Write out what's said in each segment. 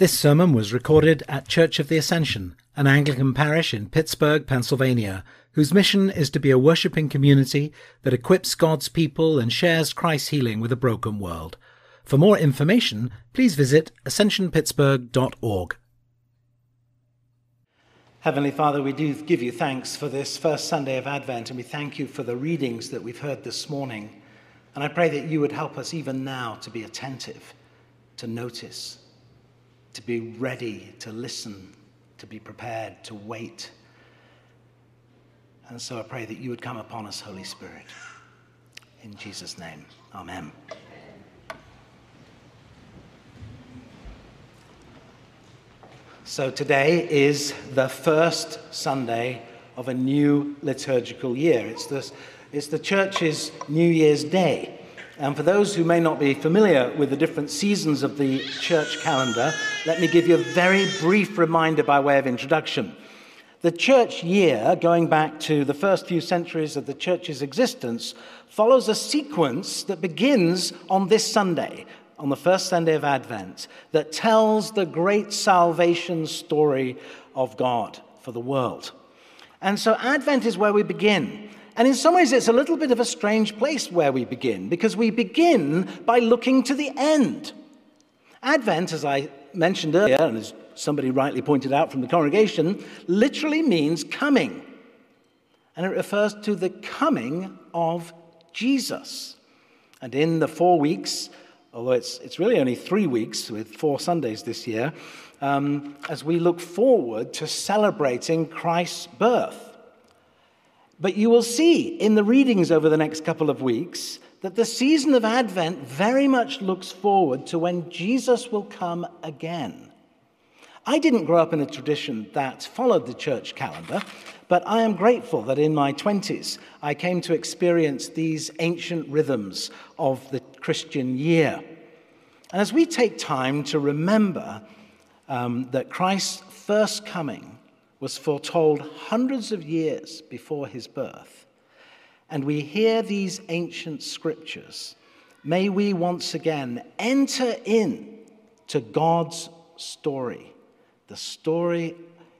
This sermon was recorded at Church of the Ascension, an Anglican parish in Pittsburgh, Pennsylvania, whose mission is to be a worshipping community that equips God's people and shares Christ's healing with a broken world. For more information, please visit ascensionpittsburgh.org. Heavenly Father, we do give you thanks for this first Sunday of Advent, and we thank you for the readings that we've heard this morning. And I pray that you would help us even now to be attentive, to notice, to be ready to listen, to be prepared, to wait. And so I pray that you would come upon us, Holy Spirit. In Jesus' name, Amen. So today is the first Sunday of a new liturgical year. It's the, it's the church's New Year's Day. And for those who may not be familiar with the different seasons of the church calendar, let me give you a very brief reminder by way of introduction. The church year, going back to the first few centuries of the church's existence, follows a sequence that begins on this Sunday, on the first Sunday of Advent, that tells the great salvation story of God for the world. And so Advent is where we begin. And in some ways, it's a little bit of a strange place where we begin, because we begin by looking to the end. Advent, as I mentioned earlier, and as somebody rightly pointed out from the congregation, literally means coming. And it refers to the coming of Jesus. And in the four weeks, although it's, it's really only three weeks with four Sundays this year, um, as we look forward to celebrating Christ's birth. But you will see in the readings over the next couple of weeks that the season of Advent very much looks forward to when Jesus will come again. I didn't grow up in a tradition that followed the church calendar, but I am grateful that in my 20s I came to experience these ancient rhythms of the Christian year. And as we take time to remember um, that Christ's first coming was foretold hundreds of years before his birth, and we hear these ancient scriptures, may we once again enter in to God's story, the story,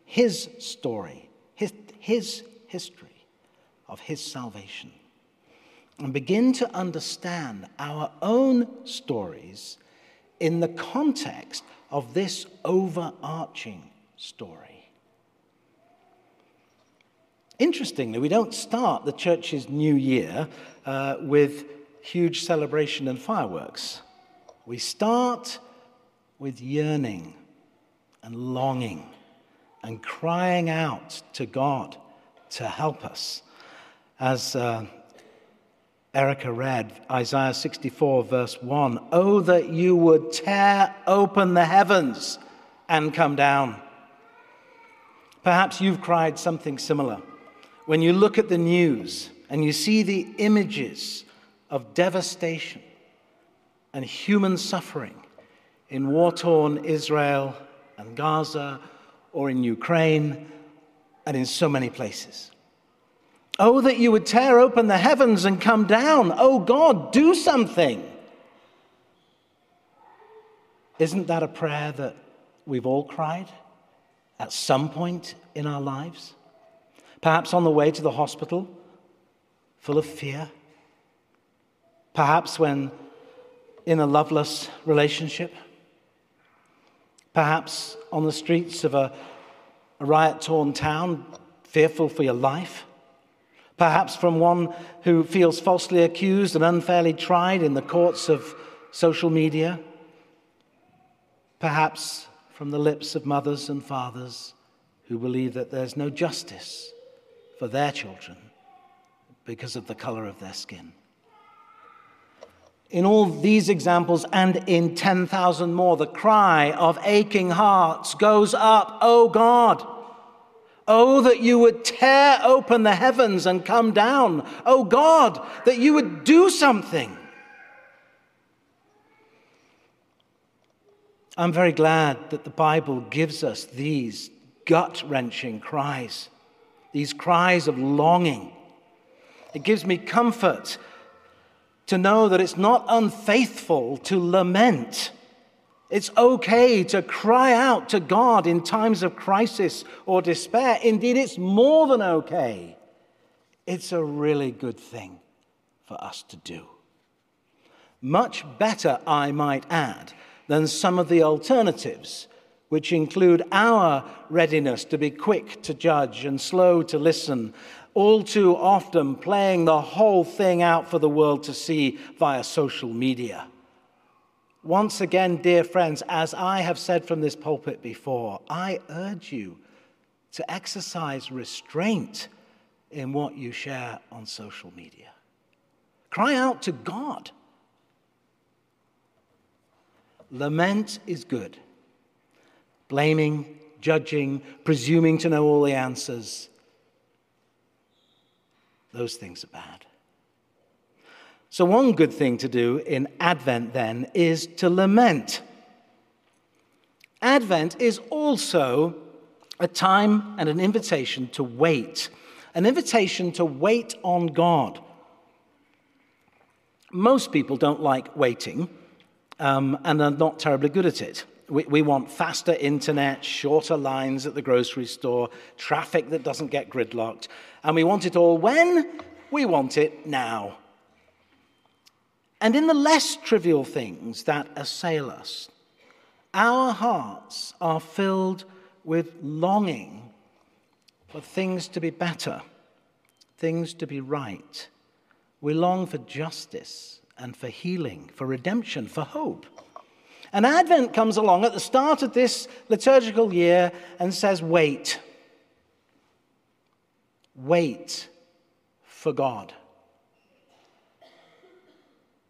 his story, his, his history of his salvation, and begin to understand our own stories in the context of this overarching story. Interestingly, we don't start the church's new year uh, with huge celebration and fireworks. We start with yearning and longing and crying out to God to help us. As uh, Erica read, Isaiah 64, verse 1 Oh, that you would tear open the heavens and come down. Perhaps you've cried something similar when you look at the news and you see the images of devastation and human suffering in war torn Israel and Gaza or in Ukraine and in so many places. Oh, that you would tear open the heavens and come down. Oh, God, do something. Isn't that a prayer that we've all cried at some point in our lives? Perhaps on the way to the hospital, full of fear. Perhaps when in a loveless relationship. Perhaps on the streets of a, a riot torn town, fearful for your life. Perhaps from one who feels falsely accused and unfairly tried in the courts of social media. Perhaps from the lips of mothers and fathers who believe that there's no justice for their children because of the color of their skin. In all these examples and in 10,000 more, the cry of aching hearts goes up, Oh God, oh that you would tear open the heavens and come down. Oh God, that you would do something. I'm very glad that the Bible gives us these gut wrenching cries these cries of longing. It gives me comfort to know that it's not unfaithful to lament It's okay to cry out to God in times of crisis or despair. Indeed, it's more than okay. It's a really good thing for us to do. Much better, I might add, than some of the alternatives, which include our readiness to be quick to judge and slow to listen, all too often playing the whole thing out for the world to see via social media. Once again, dear friends, as I have said from this pulpit before, I urge you to exercise restraint in what you share on social media. Cry out to God. Lament is good. Blaming, judging, presuming to know all the answers, those things are bad. So, one good thing to do in Advent then is to lament. Advent is also a time and an invitation to wait, an invitation to wait on God. Most people don't like waiting um, and are not terribly good at it. We, we want faster internet, shorter lines at the grocery store, traffic that doesn't get gridlocked, and we want it all when? We want it now. And in the less trivial things that assail us, our hearts are filled with longing for things to be better, things to be right. We long for justice and for healing, for redemption, for hope. And Advent comes along at the start of this liturgical year and says, Wait. Wait for God.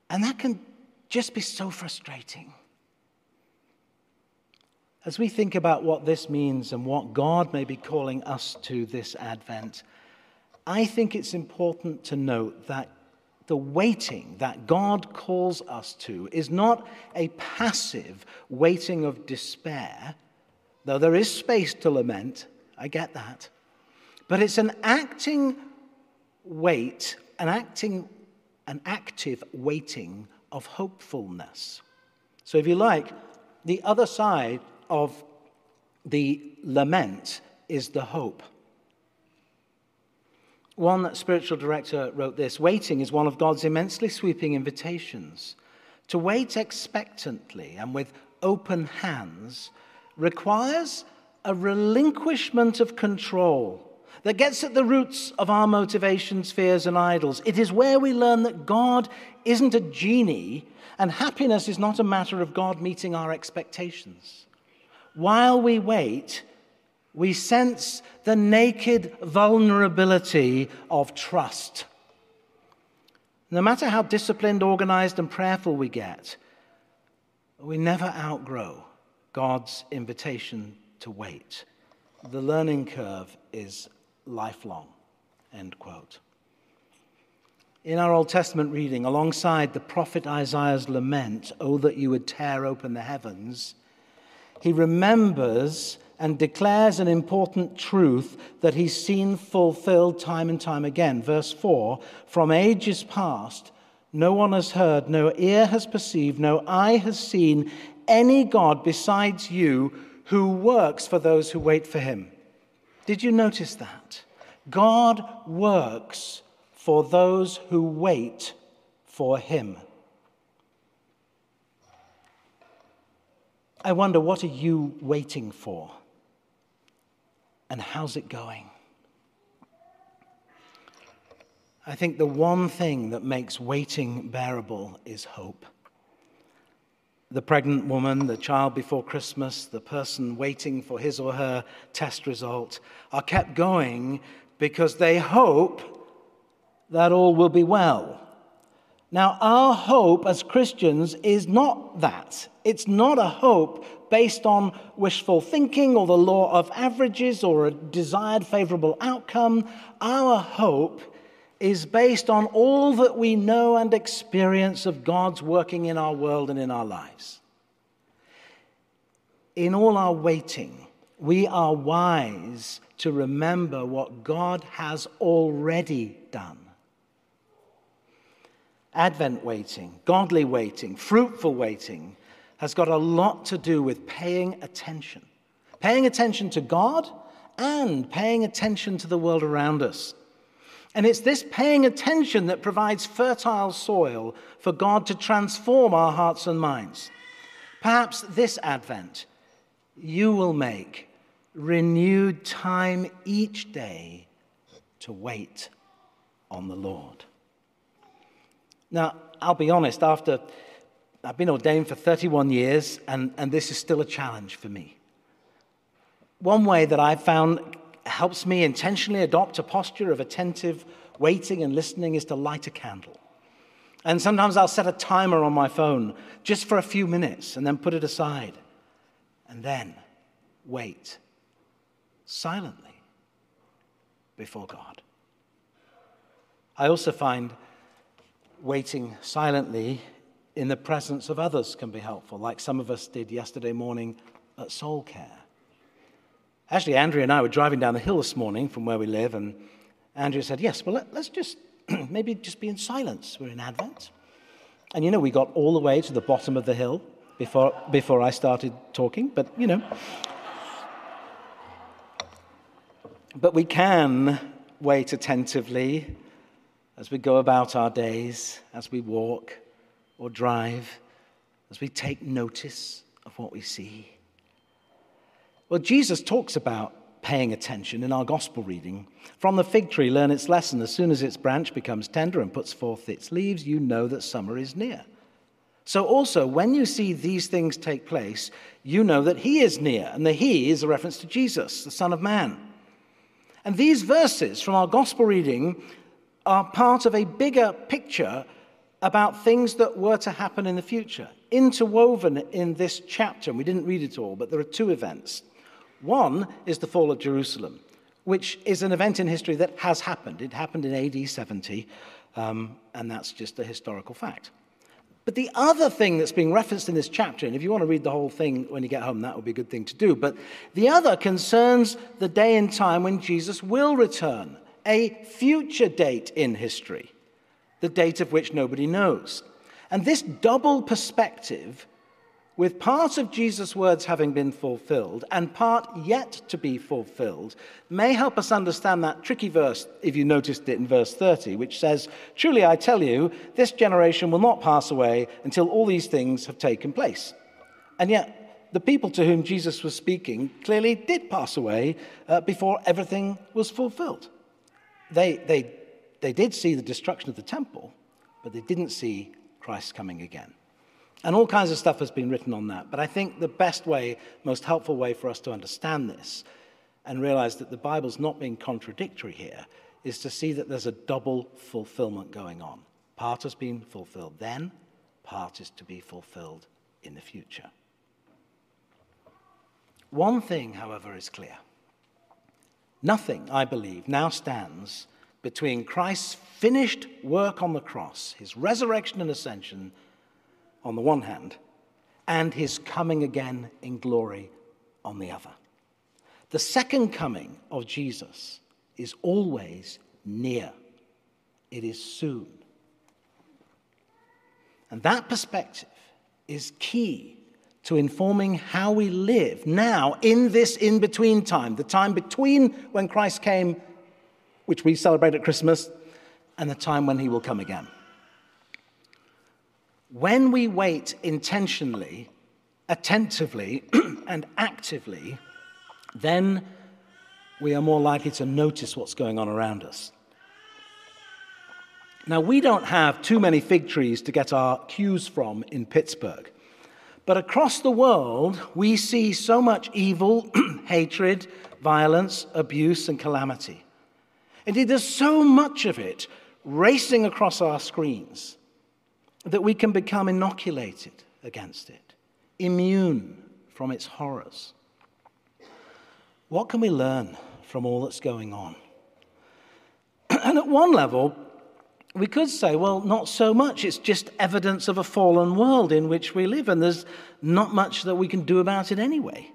And that can just be so frustrating. As we think about what this means and what God may be calling us to this Advent, I think it's important to note that the waiting that God calls us to is not a passive waiting of despair, though there is space to lament, I get that. But it's an acting wait, an acting an active waiting of hopefulness. So, if you like, the other side of the lament is the hope. One spiritual director wrote this Waiting is one of God's immensely sweeping invitations. To wait expectantly and with open hands requires a relinquishment of control that gets at the roots of our motivations, fears, and idols. It is where we learn that God isn't a genie and happiness is not a matter of God meeting our expectations. While we wait, we sense the naked vulnerability of trust. No matter how disciplined, organized, and prayerful we get, we never outgrow God's invitation to wait. The learning curve is lifelong. End quote. In our Old Testament reading, alongside the prophet Isaiah's lament, Oh, that you would tear open the heavens, he remembers and declares an important truth that he's seen fulfilled time and time again. Verse 4 From ages past, no one has heard, no ear has perceived, no eye has seen any God besides you who works for those who wait for him. Did you notice that? God works for those who wait for him. I wonder, what are you waiting for? And how's it going? I think the one thing that makes waiting bearable is hope the pregnant woman, the child before Christmas, the person waiting for his or her test result are kept going because they hope that all will be well. Now, our hope as Christians is not that. It's not a hope based on wishful thinking or the law of averages or a desired favorable outcome. Our hope is based on all that we know and experience of God's working in our world and in our lives. In all our waiting, we are wise to remember what God has already done. Advent waiting, godly waiting, fruitful waiting has got a lot to do with paying attention. Paying attention to God and paying attention to the world around us. And it's this paying attention that provides fertile soil for God to transform our hearts and minds. Perhaps this Advent, you will make renewed time each day to wait on the Lord. Now, I'll be honest, after I've been ordained for 31 years, and, and this is still a challenge for me. One way that I've found helps me intentionally adopt a posture of attentive waiting and listening is to light a candle. And sometimes I'll set a timer on my phone just for a few minutes and then put it aside. And then wait silently before God. I also find waiting silently in the presence of others can be helpful, like some of us did yesterday morning at Soul Care. Actually, Andrea and I were driving down the hill this morning from where we live, and Andrea said, Yes, well, let, us just maybe just be in silence. We're in Advent. And you know, we got all the way to the bottom of the hill before, before I started talking, but you know. but we can wait attentively as we go about our days, as we walk or drive, as we take notice of what we see. Well, Jesus talks about paying attention in our gospel reading. From the fig tree, learn its lesson. As soon as its branch becomes tender and puts forth its leaves, you know that summer is near. So, also, when you see these things take place, you know that He is near, and the He is a reference to Jesus, the Son of Man. And these verses from our gospel reading are part of a bigger picture about things that were to happen in the future, interwoven in this chapter. And we didn't read it all, but there are two events. One is the fall of Jerusalem, which is an event in history that has happened. It happened in AD 70, um, and that's just a historical fact. But the other thing that's being referenced in this chapter, and if you want to read the whole thing when you get home, that would be a good thing to do. But the other concerns the day and time when Jesus will return, a future date in history, the date of which nobody knows. And this double perspective with part of Jesus' words having been fulfilled and part yet to be fulfilled, may help us understand that tricky verse, if you noticed it in verse 30, which says, Truly I tell you, this generation will not pass away until all these things have taken place. And yet, the people to whom Jesus was speaking clearly did pass away uh, before everything was fulfilled. They, they, they did see the destruction of the temple, but they didn't see Christ coming again. And all kinds of stuff has been written on that. But I think the best way, most helpful way for us to understand this and realize that the Bible's not being contradictory here is to see that there's a double fulfillment going on. Part has been fulfilled then, part is to be fulfilled in the future. One thing, however, is clear. Nothing, I believe, now stands between Christ's finished work on the cross, his resurrection and ascension, on the one hand, and his coming again in glory on the other. The second coming of Jesus is always near, it is soon. And that perspective is key to informing how we live now in this in between time, the time between when Christ came, which we celebrate at Christmas, and the time when he will come again. When we wait intentionally, attentively, and actively, then we are more likely to notice what's going on around us. Now, we don't have too many fig trees to get our cues from in Pittsburgh. But across the world, we see so much evil, hatred, violence, abuse, and calamity. Indeed, there's so much of it racing across our screens that we can become inoculated against it, immune from its horrors. What can we learn from all that's going on? And at one level, we could say, well, not so much. It's just evidence of a fallen world in which we live, and there's not much that we can do about it anyway.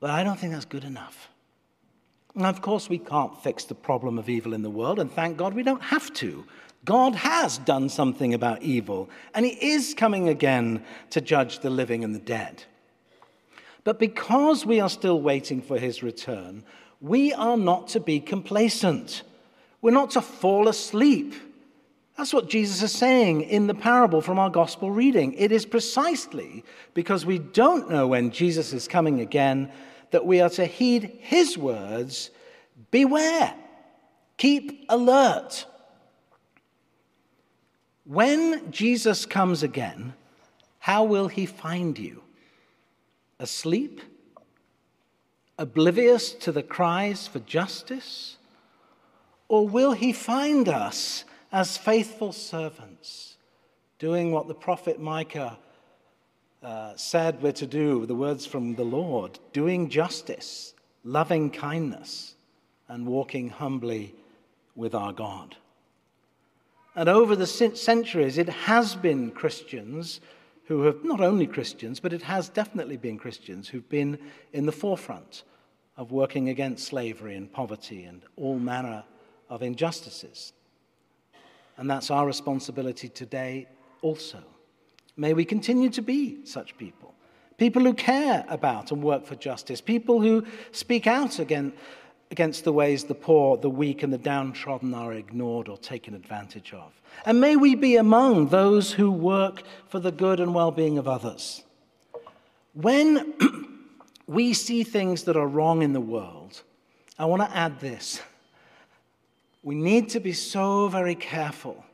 But I don't think that's good enough. And of course, we can't fix the problem of evil in the world, and thank God we don't have to God has done something about evil, and He is coming again to judge the living and the dead. But because we are still waiting for His return, we are not to be complacent. We're not to fall asleep. That's what Jesus is saying in the parable from our gospel reading. It is precisely because we don't know when Jesus is coming again that we are to heed his words beware, keep alert. When Jesus comes again, how will he find you? Asleep? Oblivious to the cries for justice? Or will he find us? as faithful servants, doing what the prophet Micah uh, said we're to do, the words from the Lord, doing justice, loving kindness, and walking humbly with our God. And over the centuries, it has been Christians who have, not only Christians, but it has definitely been Christians who've been in the forefront of working against slavery and poverty and all manner of injustices. And that's our responsibility today also. May we continue to be such people. People who care about and work for justice. People who speak out against, against the ways the poor, the weak, and the downtrodden are ignored or taken advantage of. And may we be among those who work for the good and well being of others. When we see things that are wrong in the world, I want to add this. We need to be so very careful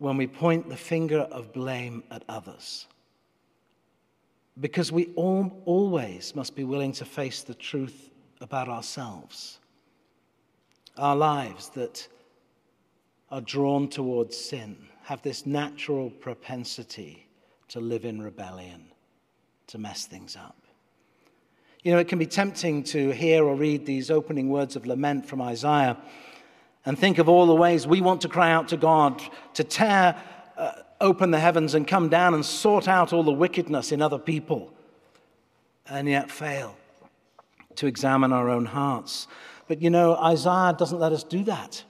when we point the finger of blame at others. Because we all, always must be willing to face the truth about ourselves, our lives that are drawn towards sin, have this natural propensity to live in rebellion, to mess things up. You know, it can be tempting to hear or read these opening words of lament from Isaiah and think of all the ways we want to cry out to God to tear uh, open the heavens and come down and sort out all the wickedness in other people, and yet fail to examine our own hearts. But you know, Isaiah doesn't let us do that.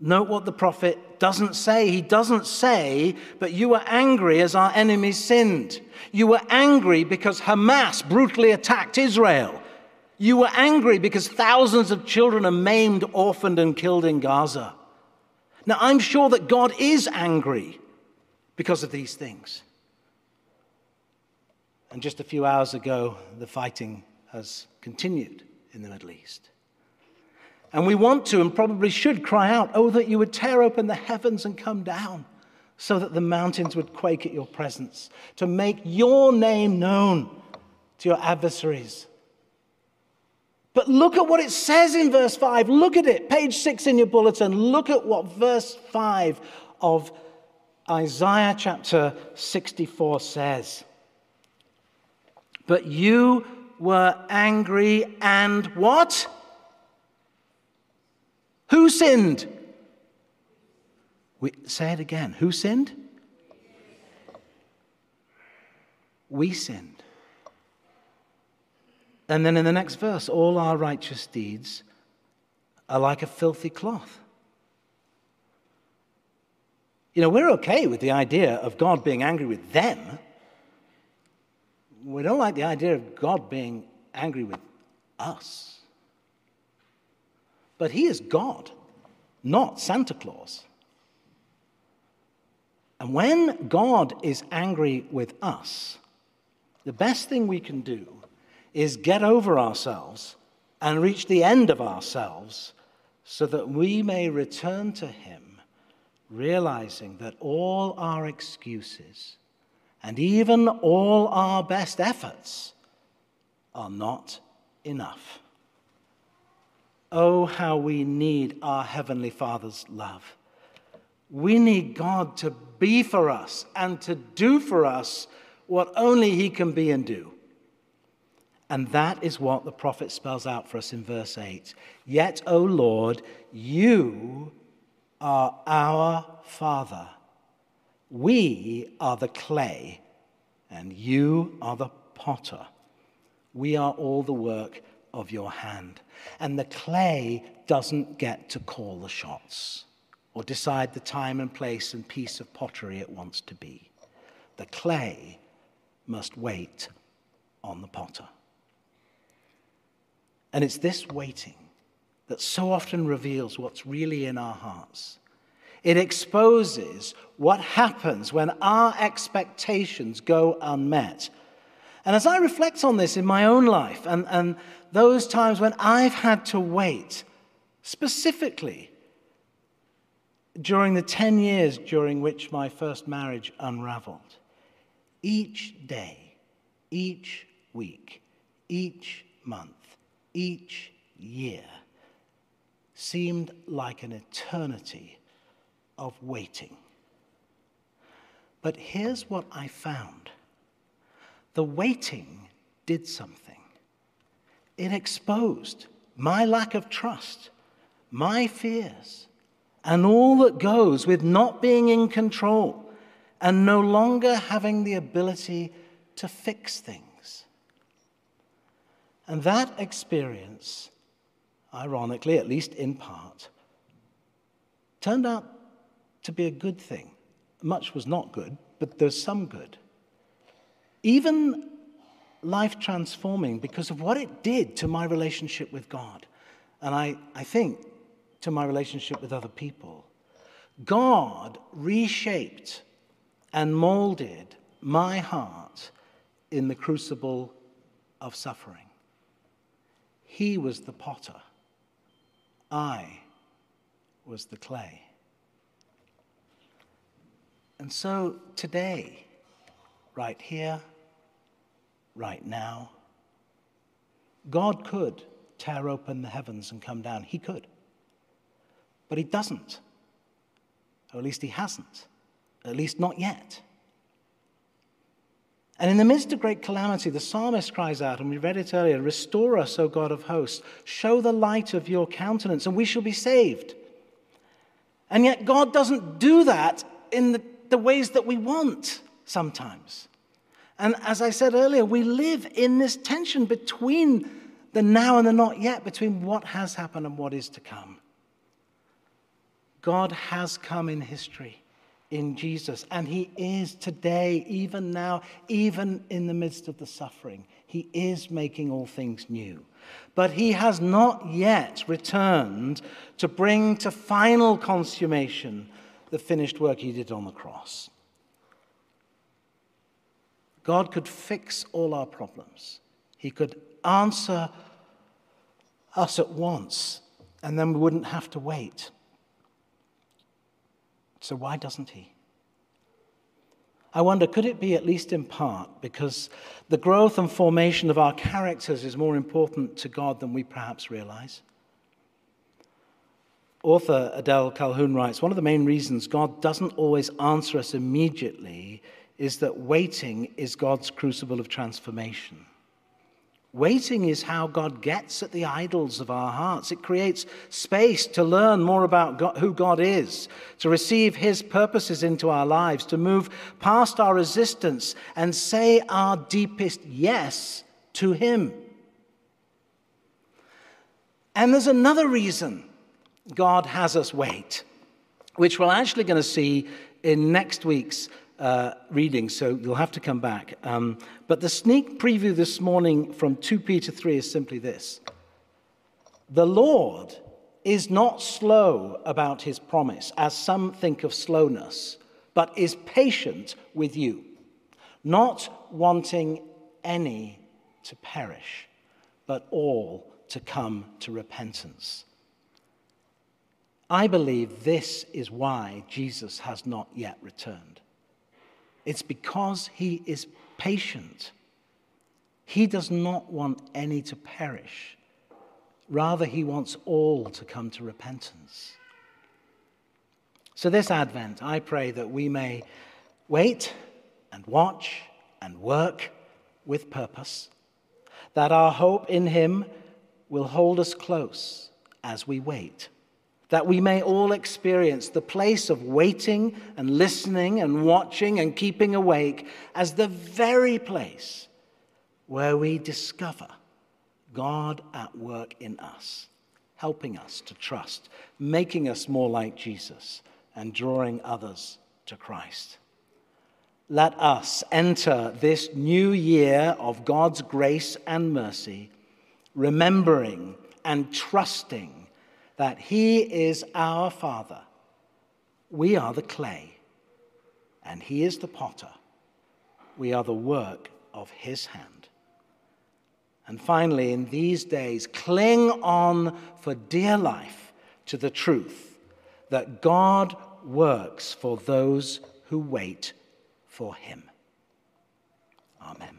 Note what the prophet doesn't say. He doesn't say, but you were angry as our enemies sinned. You were angry because Hamas brutally attacked Israel. You were angry because thousands of children are maimed, orphaned, and killed in Gaza. Now, I'm sure that God is angry because of these things. And just a few hours ago, the fighting has continued in the Middle East. And we want to and probably should cry out, Oh, that you would tear open the heavens and come down, so that the mountains would quake at your presence, to make your name known to your adversaries. But look at what it says in verse 5. Look at it, page 6 in your bulletin. Look at what verse 5 of Isaiah chapter 64 says. But you were angry and what? Who sinned? We, say it again. Who sinned? We sinned. And then in the next verse, all our righteous deeds are like a filthy cloth. You know, we're okay with the idea of God being angry with them. We don't like the idea of God being angry with us. But he is God, not Santa Claus. And when God is angry with us, the best thing we can do is get over ourselves and reach the end of ourselves so that we may return to Him, realizing that all our excuses and even all our best efforts are not enough. Oh, how we need our Heavenly Father's love. We need God to be for us and to do for us what only He can be and do. And that is what the prophet spells out for us in verse 8. Yet, O Lord, you are our Father. We are the clay, and you are the potter. We are all the work of your hand. And the clay doesn't get to call the shots or decide the time and place and piece of pottery it wants to be. The clay must wait on the potter. And it's this waiting that so often reveals what's really in our hearts. It exposes what happens when our expectations go unmet. And as I reflect on this in my own life and, and those times when I've had to wait, specifically during the 10 years during which my first marriage unraveled, each day, each week, each month, each year seemed like an eternity of waiting. But here's what I found the waiting did something. It exposed my lack of trust, my fears, and all that goes with not being in control and no longer having the ability to fix things. And that experience, ironically, at least in part, turned out to be a good thing. Much was not good, but there's some good. Even life transforming because of what it did to my relationship with God. And I, I think to my relationship with other people. God reshaped and molded my heart in the crucible of suffering. He was the potter, I was the clay. And so today, right here, right now, God could tear open the heavens and come down. He could. But He doesn't. Or at least He hasn't. At least not yet. And in the midst of great calamity, the psalmist cries out, and we read it earlier Restore us, O God of hosts. Show the light of your countenance, and we shall be saved. And yet, God doesn't do that in the, the ways that we want sometimes. And as I said earlier, we live in this tension between the now and the not yet, between what has happened and what is to come. God has come in history in Jesus, and He is today, even now, even in the midst of the suffering. He is making all things new. But He has not yet returned to bring to final consummation the finished work He did on the cross. God could fix all our problems, He could answer us at once, and then we wouldn't have to wait. So, why doesn't he? I wonder, could it be, at least in part, because the growth and formation of our characters is more important to God than we perhaps realize? Author Adele Calhoun writes One of the main reasons God doesn't always answer us immediately is that waiting is God's crucible of transformation. Waiting is how God gets at the idols of our hearts. It creates space to learn more about God, who God is, to receive His purposes into our lives, to move past our resistance and say our deepest yes to Him. And there's another reason God has us wait, which we're actually going to see in next week's uh, reading, so you'll have to come back. Um, but the sneak preview this morning from 2 Peter 3 is simply this The Lord is not slow about his promise, as some think of slowness, but is patient with you, not wanting any to perish, but all to come to repentance. I believe this is why Jesus has not yet returned. It's because he is patient. He does not want any to perish. Rather, he wants all to come to repentance. So, this Advent, I pray that we may wait and watch and work with purpose, that our hope in him will hold us close as we wait that we may all experience the place of waiting and listening and watching and keeping awake as the very place where we discover God at work in us, helping us to trust, making us more like Jesus, and drawing others to Christ. Let us enter this new year of God's grace and mercy, remembering and trusting that He is our Father. We are the clay, and He is the potter. We are the work of His hand. And finally, in these days, cling on for dear life to the truth that God works for those who wait for him. Amen.